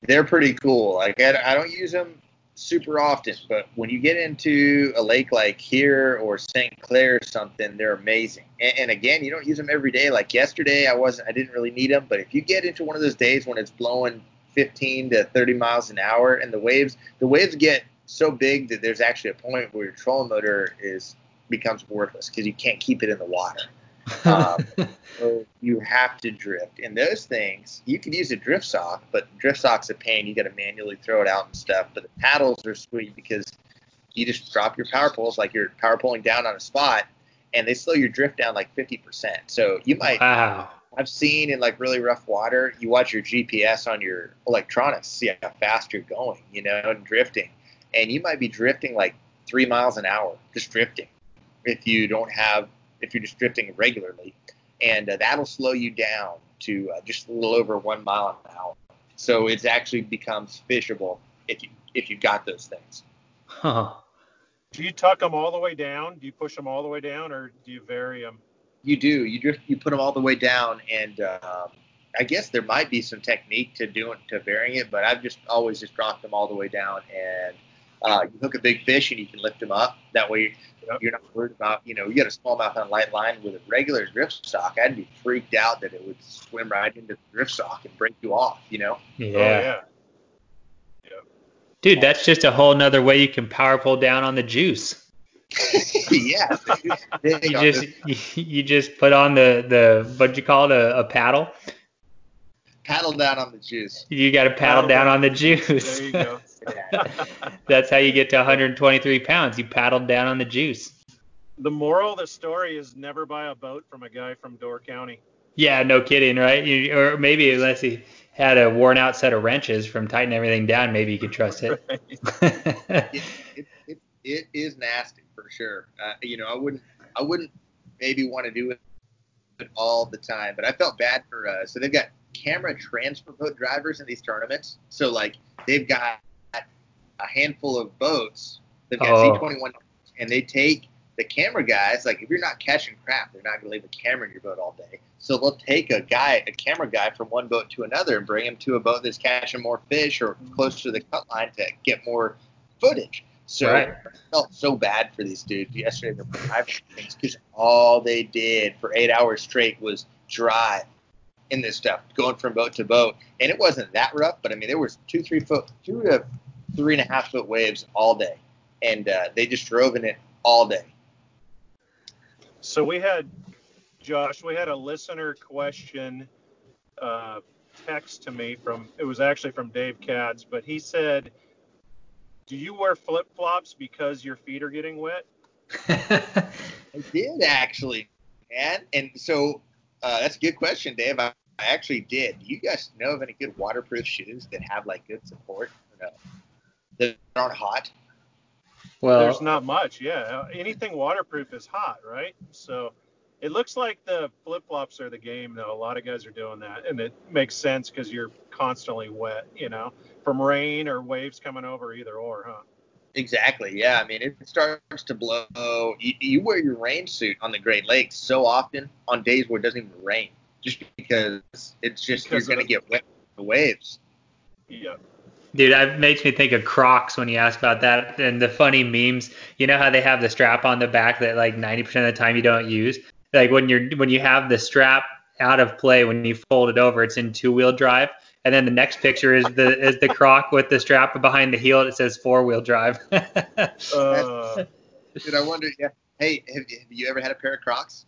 They're pretty cool. Like I, I don't use them super often, but when you get into a lake like here or St. Clair or something, they're amazing. And, and again, you don't use them every day. Like yesterday, I wasn't, I didn't really need them, but if you get into one of those days when it's blowing 15 to 30 miles an hour and the waves, the waves get so big that there's actually a point where your trolling motor is becomes worthless because you can't keep it in the water. Um, so you have to drift. And those things, you could use a drift sock, but drift sock's a pain. You got to manually throw it out and stuff. But the paddles are sweet because you just drop your power poles like you're power pulling down on a spot, and they slow your drift down like 50%. So you might, wow. I've seen in like really rough water, you watch your GPS on your electronics, see how fast you're going, you know, and drifting. And you might be drifting like three miles an hour, just drifting, if you don't have, if you're just drifting regularly. And uh, that'll slow you down to uh, just a little over one mile an hour. So it actually becomes fishable if you if you've got those things. Huh. Do you tuck them all the way down? Do you push them all the way down, or do you vary them? You do. You drift. You put them all the way down, and um, I guess there might be some technique to doing to varying it, but I've just always just dropped them all the way down, and uh, you hook a big fish and you can lift them up. That way, Yep. you're not worried about you know you got a smallmouth on a light line with a regular drift sock. I'd be freaked out that it would swim right into the drift sock and break you off. You know. Yeah. Oh yeah. Dude, that's just a whole nother way you can power pull down on the juice. yeah. They, they You just you, you just put on the the what'd you call it a, a paddle. paddle down on the juice. You got to paddle Paddle down down. on the juice. There you go. Yeah. That's how you get to 123 pounds. You paddled down on the juice. the moral of the story is never buy a boat from a guy from Door County. Yeah, no kidding, right? You, or maybe unless he had a worn out set of wrenches from tightening everything down, maybe you could trust it. it, it, it, it is nasty for sure. Uh, you know, I wouldn't I wouldn't maybe want to do it all the time, but I felt bad for. Uh, so they've got camera transfer boat drivers in these tournaments. So like they've got a handful of boats. They've got Oh. Z21, and they take the camera guys. Like if you're not catching crap, they're not gonna leave a camera in your boat all day. So they'll take a guy, a camera guy, from one boat to another and bring him to a boat that's catching more fish or closer to the cut line to get more footage. So Right. I felt so bad for these dudes yesterday. Because all they did for eight hours straight was drive in this stuff, going from boat to boat. And it wasn't that rough, but I mean, there was two, three foot, two to three and a half foot waves all day, and uh, they just drove in it all day. So we had, Josh, we had a listener question uh, text to me from, it was actually from Dave Katz, but he said, Do you wear flip flops because your feet are getting wet? I did actually, man. And so uh, that's a good question, Dave. I, I actually did. Do you guys know of any good waterproof shoes that have like good support? Or no? That aren't hot? well, There's not much. Yeah. Anything waterproof is hot, right? So it looks like the flip flops are the game, though. A lot of guys are doing that. And it makes sense because you're constantly wet, you know, from rain or waves coming over, either or, huh? Exactly. Yeah. I mean, it starts to blow. You, you wear your rain suit on the Great Lakes so often on days where it doesn't even rain, just because it's just Because you're going to get wet with the waves. Yeah. Dude, that makes me think of Crocs when you ask about that and the funny memes. You know how they have the strap on the back that like 90% of the time you don't use? Like when you're when you have the strap out of play when you fold it over, it's in two-wheel drive. And then the next picture is the is the Croc with the strap behind the heel that says four-wheel drive. Uh, Dude, I wonder. Yeah. Hey, have, have you ever had a pair of Crocs?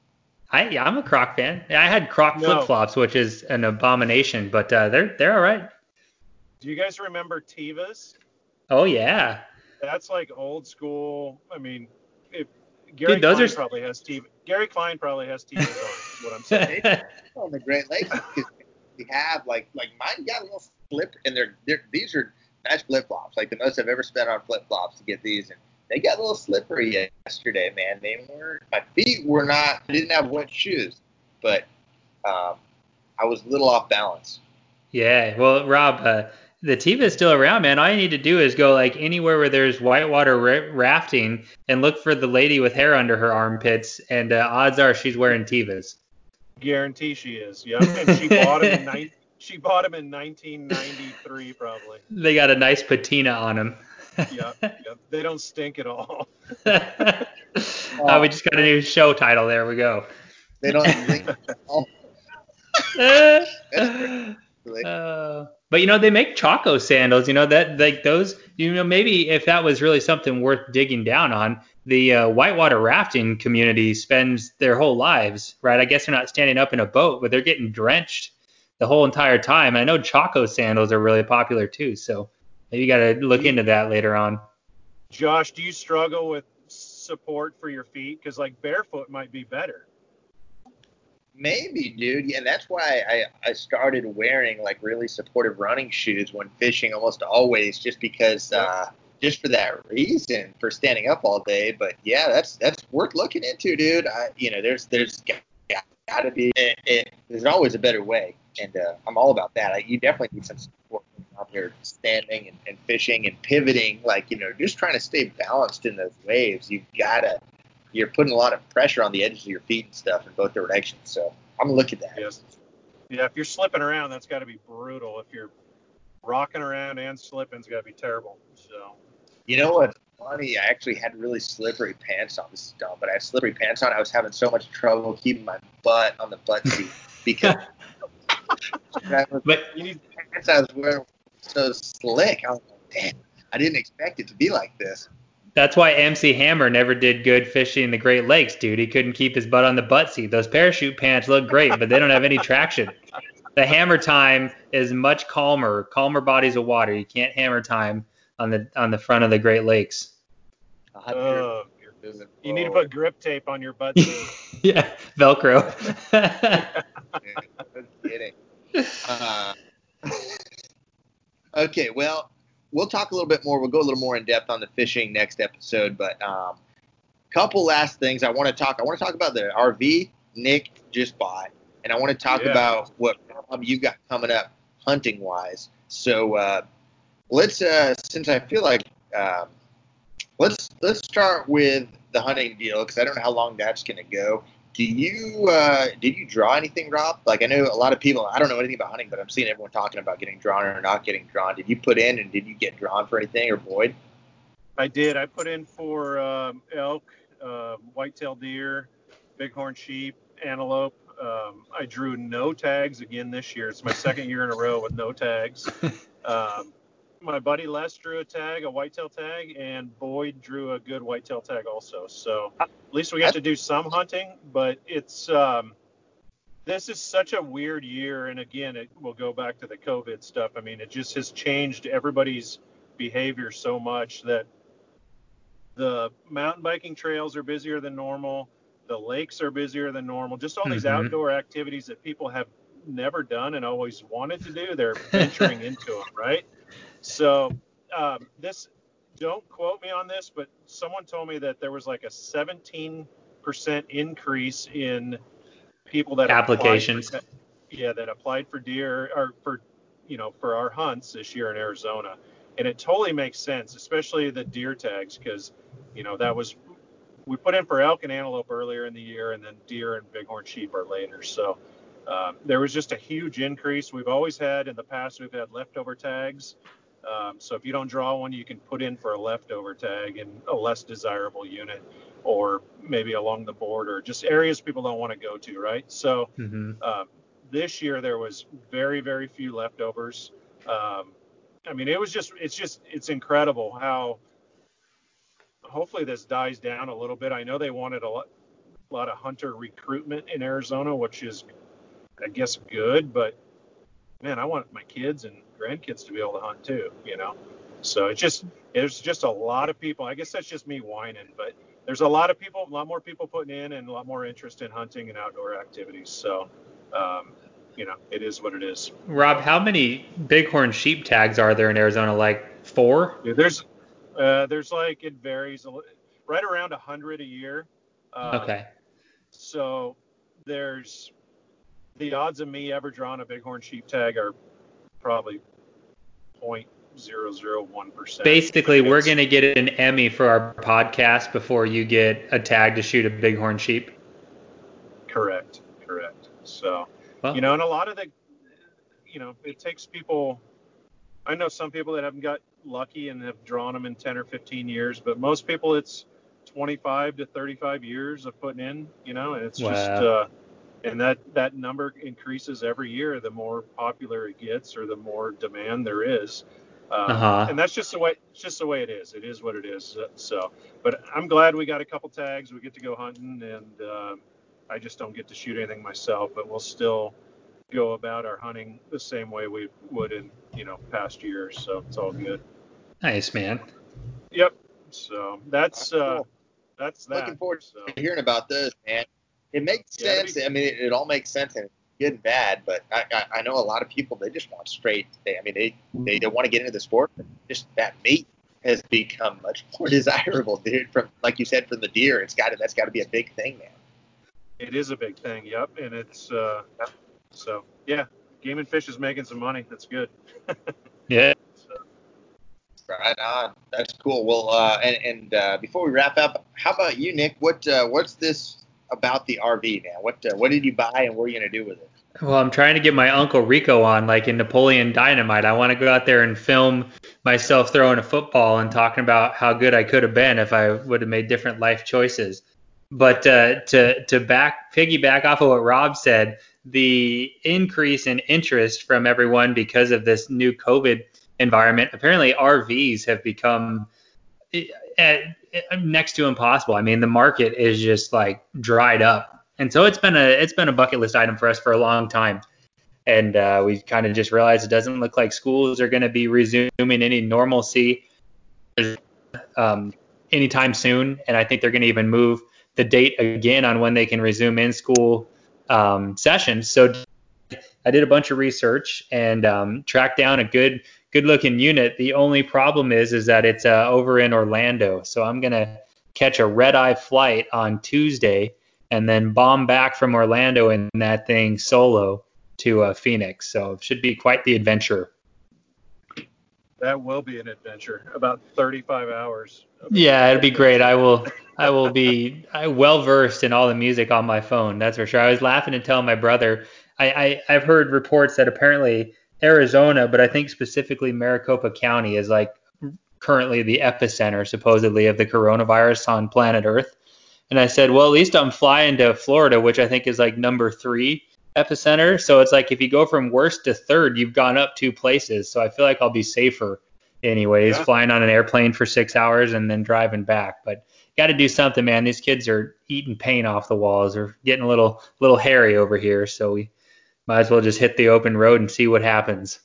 I I'm a Croc fan. I had Croc No. flip-flops, which is an abomination, but uh, they're they're all right. Do you guys remember Tevas? Oh yeah. That's like old school. I mean, if Gary Dude, those Klein are- probably has TV. Gary Klein probably has TVs on. What I'm saying. on the Great Lakes because we have like like mine got a little slip and they're, they're these are nice flip flops like the most I've ever spent on flip flops to get these and they got a little slippery yesterday man they were my feet were not I didn't have wet shoes but um, I was a little off balance Yeah, well, Rob, uh, the Teva is still around, man. All you need to do is go like anywhere where there's whitewater ra- rafting and look for the lady with hair under her armpits, and uh, odds are she's wearing Tevas. Guarantee she is. Yep. And she bought him in nine. She bought him in 1993, probably. They got a nice patina on them. Yep. Yep. They don't stink at all. oh, we just got a new show title. There we go. they don't think really. Uh, but you know they make Chaco sandals. You know that like those. You know maybe if that was really something worth digging down on, the uh, whitewater rafting community spends their whole lives, right? I guess they're not standing up in a boat, but they're getting drenched the whole entire time. I know Chaco sandals are really popular too, so maybe you got to look into that later on. Josh, do you struggle with support for your feet? Because like barefoot might be better. Maybe, dude. Yeah, and that's why I, I started wearing like really supportive running shoes when fishing almost always, just because, uh, just for that reason, for standing up all day. But yeah, that's that's worth looking into, dude. I, you know, there's there's got to be it, it, there's always a better way, and uh, I'm all about that. I, you definitely need some support out there standing and, and fishing and pivoting, like you know, just trying to stay balanced in those waves. You've gotta you're putting a lot of pressure on the edges of your feet and stuff in both directions. So I'm gonna look at that. Yes. Yeah, if you're slipping around, that's got to be brutal. If you're rocking around and slipping, it's got to be terrible. So. You know what? funny? I actually had really slippery pants on. This is dumb, but I had slippery pants on. I was having so much trouble keeping my butt on the butt seat because was, But You need pants I was wearing were so slick. I was like, damn, I didn't expect it to be like this. That's why MC Hammer never did good fishing in the Great Lakes, dude. He couldn't keep his butt on the butt seat. Those parachute pants look great, but they don't have any traction. The hammer time is much calmer, calmer bodies of water. You can't hammer time on the on the front of the Great Lakes. I'll have to uh, you need to put grip tape on your butt seat. yeah, Velcro. No kidding. Uh, okay, well, we'll talk a little bit more. We'll go a little more in depth on the fishing next episode, but um, couple last things I want to talk. I want to talk about the RV Nick just bought, and I want to talk Yeah. about what Rob you got coming up hunting wise. So uh, let's, uh, since I feel like um, let's let's start with the hunting deal because I don't know how long that's going to go. Do you uh, did you draw anything, Rob? Like I know a lot of people. I don't know anything about hunting, but I'm seeing everyone talking about getting drawn or not getting drawn. Did you put in and did you get drawn for anything or Boyd? I did. I put in for um, elk, uh, whitetail deer, bighorn sheep, antelope. Um, I drew no tags again this year. It's my second year in a row with no tags. Um, my buddy Les drew a tag, a whitetail tag, and Boyd drew a good whitetail tag also. So at least we got to do some hunting, but it's um, this is such a weird year. And again, it will go back to the COVID stuff. I mean, it just has changed everybody's behavior so much that the mountain biking trails are busier than normal. The lakes are busier than normal. Just all these Mhm. outdoor activities that people have never done and always wanted to do, they're venturing into them, right? So um, this, don't quote me on this, but someone told me that there was like a 17% increase in people that applied for Applications. yeah, that applied for deer or for, you know, for our hunts this year in Arizona. And it totally makes sense, especially the deer tags, because, you know, that was, we put in for elk and antelope earlier in the year, and then deer and bighorn sheep are later. So um, there was just a huge increase. We've always had in the past, we've had leftover tags. Um, so if you don't draw one, you can put in for a leftover tag in a less desirable unit or maybe along the border, just areas people don't want to go to, right? So hmm um, this year there was very very few leftovers. Um, I mean, it was just it's just it's incredible how. Hopefully this dies down a little bit. I know they wanted a lot, a lot of hunter recruitment in Arizona, which is, I guess, good. But man, I want my kids and grandkids to be able to hunt too. You know. So it's just there's just a lot of people. I guess that's just me whining, but there's a lot of people, a lot more people putting in, and a lot more interest in hunting and outdoor activities. So, um, you know, it is what it is. Rob, how many bighorn sheep tags are there in Arizona? Like four? Yeah, there's uh, there's like it varies right around a hundred a year. Um, Okay. So there's the odds of me ever drawing a bighorn sheep tag are probably 0.001 percent. Basically, we're gonna get an Emmy for our podcast before you get a tag to shoot a bighorn sheep. correct, correct. So Well, you know, and a lot of the, you know, it takes people. I know some people that haven't got lucky and have drawn them in 10 or 15 years, but most people it's 25 to 35 years of putting in, you know, and it's just, uh, and that that number increases every year. The more popular it gets, or the more demand there is. Um, Uh-huh. And that's just the way, it's just the way it is. It is what it is. So, but I'm glad we got a couple tags. We get to go hunting, and uh, I just don't get to shoot anything myself. But we'll still go about our hunting the same way we would in you know past years. So it's all good. nice man. Yep. So that's That's uh, cool. that's that. Looking forward So, to hearing about this, man. It makes Yeah, it'd sense. I mean, it, it all makes sense and good and bad. But I, I, I know a lot of people they just want straight. They, I mean, they they, they want to get into the sport, but just that meat has become much more desirable, dude. From like you said, from the deer, it's got to that's got to be a big thing, man. it is a big thing. Yep. And it's uh, so yeah. Game and Fish is making some money. That's good. Yeah. Right on. That's cool. Well, uh, and, and uh, before we wrap up, how about you, Nick? What uh, what's this about the RV, man? What uh, what did you buy and what are you gonna do with it? Well, I'm trying to get my uncle Rico on, like in Napoleon Dynamite. I want to go out there and film myself throwing a football and talking about how good I could have been if I would have made different life choices. But uh, to to back piggyback off of what Rob said, the increase in interest from everyone because of this new COVID environment, apparently RVs have become eh, next to impossible. I mean, the market is just like dried up, and so it's been a it's been a bucket list item for us for a long time. And uh, we kind of just realized it doesn't look like schools are going to be resuming any normalcy um, anytime soon. And I think they're going to even move the date again on when they can resume in school um, sessions. So I did a bunch of research and um, tracked down a good good looking unit. The only problem is is that it's uh, over in Orlando. So I'm going to catch a red eye flight on Tuesday and then bomb back from Orlando in that thing solo to uh, Phoenix. So it should be quite the adventure. that will be an adventure. About 35 hours. Yeah, it'll be great. I will I will be I well versed in all the music on my phone. That's for sure. I was laughing and telling my brother. I, I I've heard reports that apparently Arizona, but I think specifically Maricopa County is like currently the epicenter supposedly of the coronavirus on planet Earth. And I said, well, at least I'm flying to Florida, which I think is like number three epicenter. So it's like if you go from worst to third, you've gone up two places. So I feel like I'll be safer anyways, Yeah. flying on an airplane for six hours and then driving back. But got to do something, man. These kids are eating paint off the walls. They're getting a little little hairy over here. So we might as well just hit the open road and see what happens.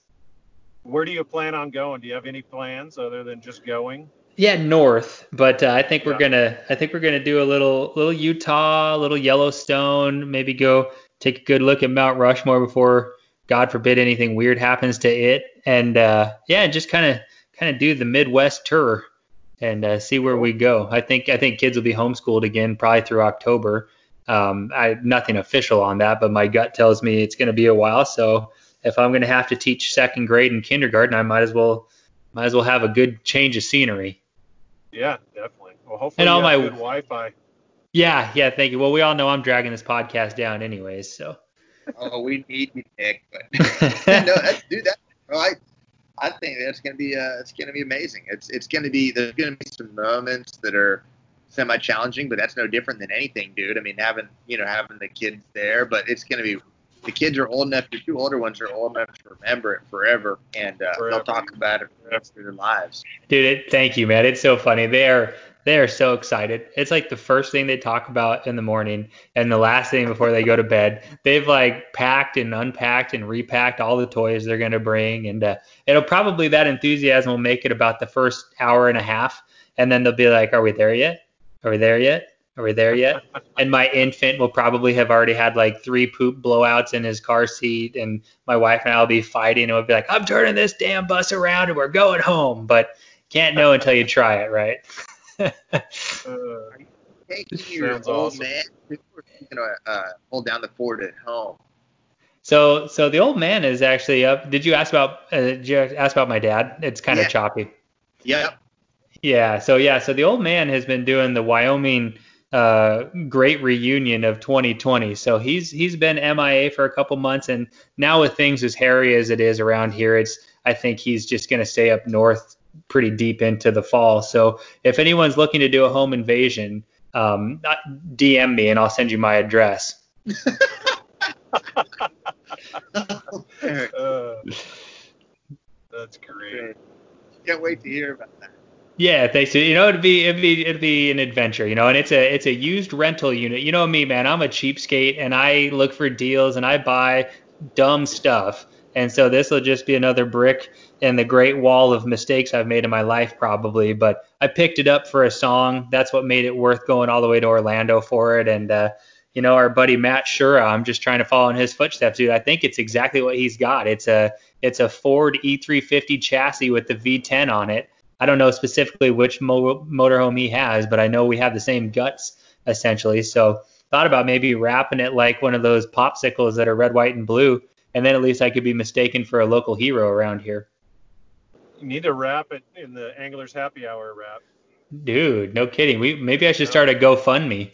Where do you plan on going? Do you have any plans other than just going? Yeah, north, but uh, I think we're gonna I think we're gonna do a little little Utah, a little Yellowstone, maybe go take a good look at Mount Rushmore before God forbid anything weird happens to it, and uh, yeah, just kind of kind of do the Midwest tour and uh, see where we go. I think I think kids will be homeschooled again probably through October. Um, I nothing official on that, but my gut tells me it's going to be a while. So if I'm going to have to teach second grade and kindergarten, I might as well might as well have a good change of scenery. Yeah, definitely. Well, hopefully And all you have my- good Wi-Fi. Yeah, yeah, thank you. Well, we all know I'm dragging this podcast down anyways, so. Oh, we need you, Nick. But no, that's, dude, that I I think that's gonna be uh, it's gonna be amazing. It's it's gonna be there's gonna be some moments that are semi challenging, but that's no different than anything, dude. I mean, having you know having the kids there, but it's gonna be the kids are old enough. The two older ones are old enough to remember it forever, and uh, Forever. they'll talk about it for the rest of their lives. Dude, it, thank you, man. It's so funny. They are They are so excited. It's like the first thing they talk about in the morning and the last thing before they go to bed. They've like packed and unpacked and repacked all the toys they're going to bring. And uh, it'll probably, that enthusiasm will make it about the first hour and a half. And then they'll be like, Are we there yet? Are we there yet? Are we there yet? and my infant will probably have already had like three poop blowouts in his car seat, and my wife and I will be fighting, and we'll be like, "I'm turning this damn bus around, and we're going home." But can't know until you try it, right? Uh, Taking your old awesome. man, we're gonna uh, hold down the fort at home. so, so the old man is actually up. Did you ask about? Uh, did you ask about my dad? It's kind of Yeah. choppy. Yep. Yeah. So yeah. So the old man has been doing the Wyoming uh, Great Reunion of 2020. So he's he's been MIA for a couple months, and now with things as hairy as it is around here, it's I think he's just going to stay up north pretty deep into the fall. So if anyone's looking to do a home invasion, um, DM me and I'll send you my address. uh, that's great. Can't wait to hear about that. Yeah, thanks. To you know, it'd be it'd be it'd be an adventure, you know, and it's a it's a used rental unit. You know me, man. I'm a cheapskate, and I look for deals and I buy dumb stuff. And so this will just be another brick in the great wall of mistakes I've made in my life, probably. But I picked it up for a song. That's what made it worth going all the way to Orlando for it. And uh, you know, our buddy Matt Shura, I'm just trying to follow in his footsteps, dude. I think it's exactly what he's got. It's a it's a Ford E350 chassis with the V10 on it. I don't know specifically which mo- motorhome he has, but I know we have the same guts essentially. So thought about maybe wrapping it like one of those popsicles that are red, white, and blue, and then at least I could be mistaken for a local hero around here. You need to wrap it in the Anglers Happy Hour wrap. Dude, no kidding. We maybe I should start a GoFundMe.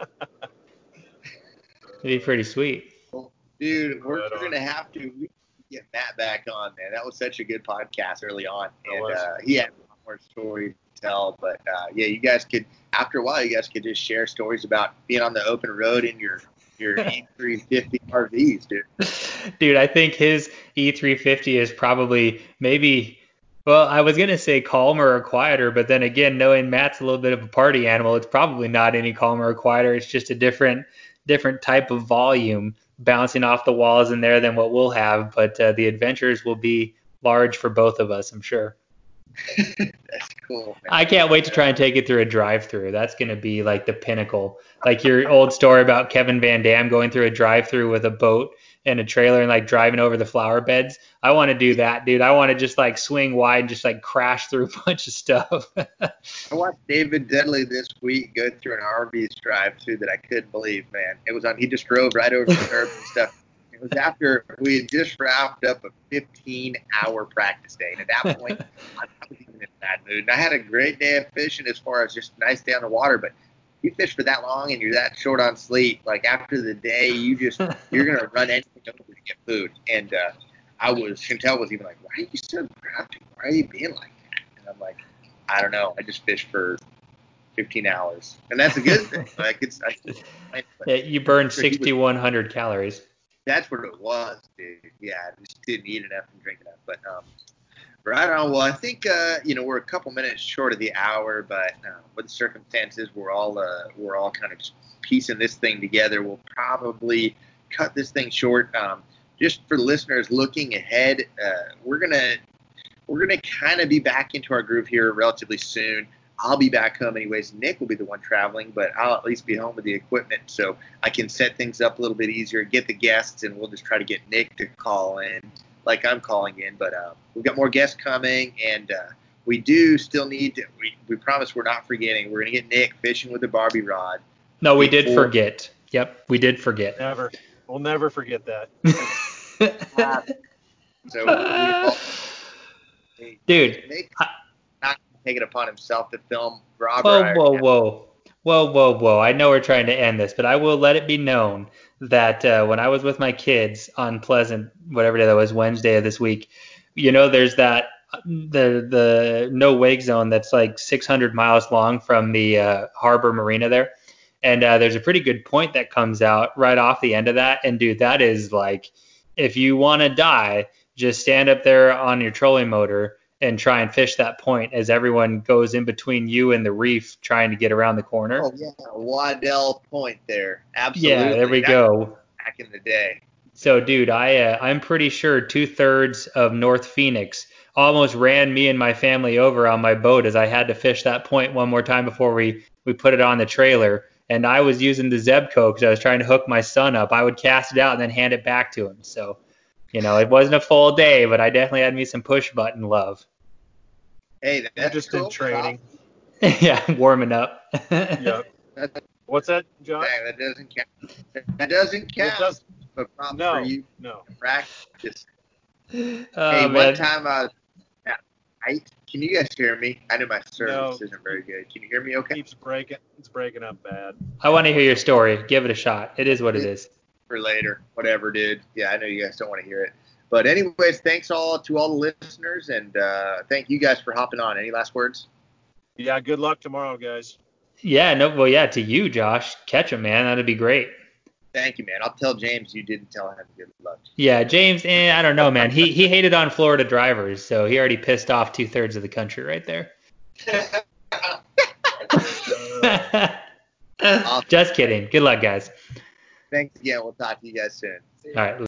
It'd be pretty sweet. Dude, we're, Right we're gonna have to get Matt back on, man. That was such a good podcast early on, and uh, he had a lot more stories to tell. But uh, yeah, you guys could after a while, you guys could just share stories about being on the open road in your your E350 RVs, dude. Dude, I think his E350 is probably maybe. Well, I was gonna say calmer or quieter, but then again, knowing Matt's a little bit of a party animal, it's probably not any calmer or quieter. It's just a different, different type of volume bouncing off the walls in there than what we'll have. But uh, the adventures will be large for both of us, I'm sure. That's cool. Man. I can't wait to try and take it through a drive-through. That's going to be like the pinnacle. Like your old story about Kevin VanDam going through a drive-through with a boat and a trailer and like driving over the flower beds. I want to do that, dude. I want to just like swing wide and just like crash through a bunch of stuff. I watched David Dudley this week go through an Arby's drive-through that I couldn't believe, man. It was on. He just drove right over the curb and stuff. It was after we had just wrapped up a 15-hour practice day, and at that point, I was even in a bad mood. And I had a great day of fishing as far as just a nice day on the water, but you fish for that long and you're that short on sleep. Like after the day, you just you're gonna run anything over to get food. And uh, I was Chantel was even like, "Why are you so grumpy? Why are you being like that?" And I'm like, "I don't know. I just fished for 15 hours, and that's a good thing. Like it's, I, I, Yeah, you burned Sure, he was- 6,100 calories. that's what it was, dude. Yeah, I just didn't eat enough and drink enough. But um, right on. Well, I think uh, you know we're a couple minutes short of the hour, but uh, with the circumstances, we're all uh, we're all kind of piecing this thing together. We'll probably cut this thing short. Um, just for listeners looking ahead, uh, we're gonna we're gonna kind of be back into our groove here relatively soon. I'll be back home anyways. Nick will be the one traveling, but I'll at least be home with the equipment, so I can set things up a little bit easier, get the guests, and we'll just try to get Nick to call in like I'm calling in. But uh, we've got more guests coming, and uh, we do still need to. We, we promise we're not forgetting. We're gonna get Nick fishing with the Barbie rod. No, we did forget. Yep, we did forget. Never. We'll never forget that. So we all, Dude, Nick not take it upon himself to film Rob. Whoa, whoa, whoa. Whoa, whoa, whoa. I know we're trying to end this, but I will let it be known that uh, when I was with my kids on Pleasant, whatever day that was, Wednesday of this week, you know, there's that the the no wake zone that's like 600 miles long from the uh, harbor marina there, and uh, there's a pretty good point that comes out right off the end of that, and dude, that is like, if you want to die, just stand up there on your trolling motor and try and fish that point as everyone goes in between you and the reef trying to get around the corner. Oh yeah, Waddell Point there. Absolutely. yeah, there we That- go. Back in the day. So, dude, I uh, I'm pretty sure two thirds of North Phoenix almost ran me and my family over on my boat as I had to fish that point one more time before we we put it on the trailer. And I was using the Zebco because I was trying to hook my son up. I would cast it out and then hand it back to him. So, you know, it wasn't a full day, but I definitely had me some push button love. Hey, You're that's just cool. in training. yeah, warming up. Yep. That, What's that, Josh? that doesn't count. That doesn't It count. does But props no, for you no. practice. Oh, hey, one time I was at. Can you guys hear me? I know my service No. isn't very good. Can you hear me okay? Keeps breaking. It's breaking up bad. I want to hear your story. Give it a shot. It is what it is. For later. Whatever, dude. Yeah, I know you guys don't want to hear it. But anyways, thanks all to all the listeners and uh, thank you guys for hopping on. Any last words? Yeah. Good luck tomorrow, guys. Yeah, no, well, yeah, to you, Josh. Catch him, man. That'd be great. Thank you, man. I'll tell James you didn't tell him good luck. Yeah, James, eh, I don't know, man. He he hated on Florida drivers, so he already pissed off two thirds of the country right there. Just kidding. Good luck, guys. Thanks again. We'll talk to you guys soon. All right.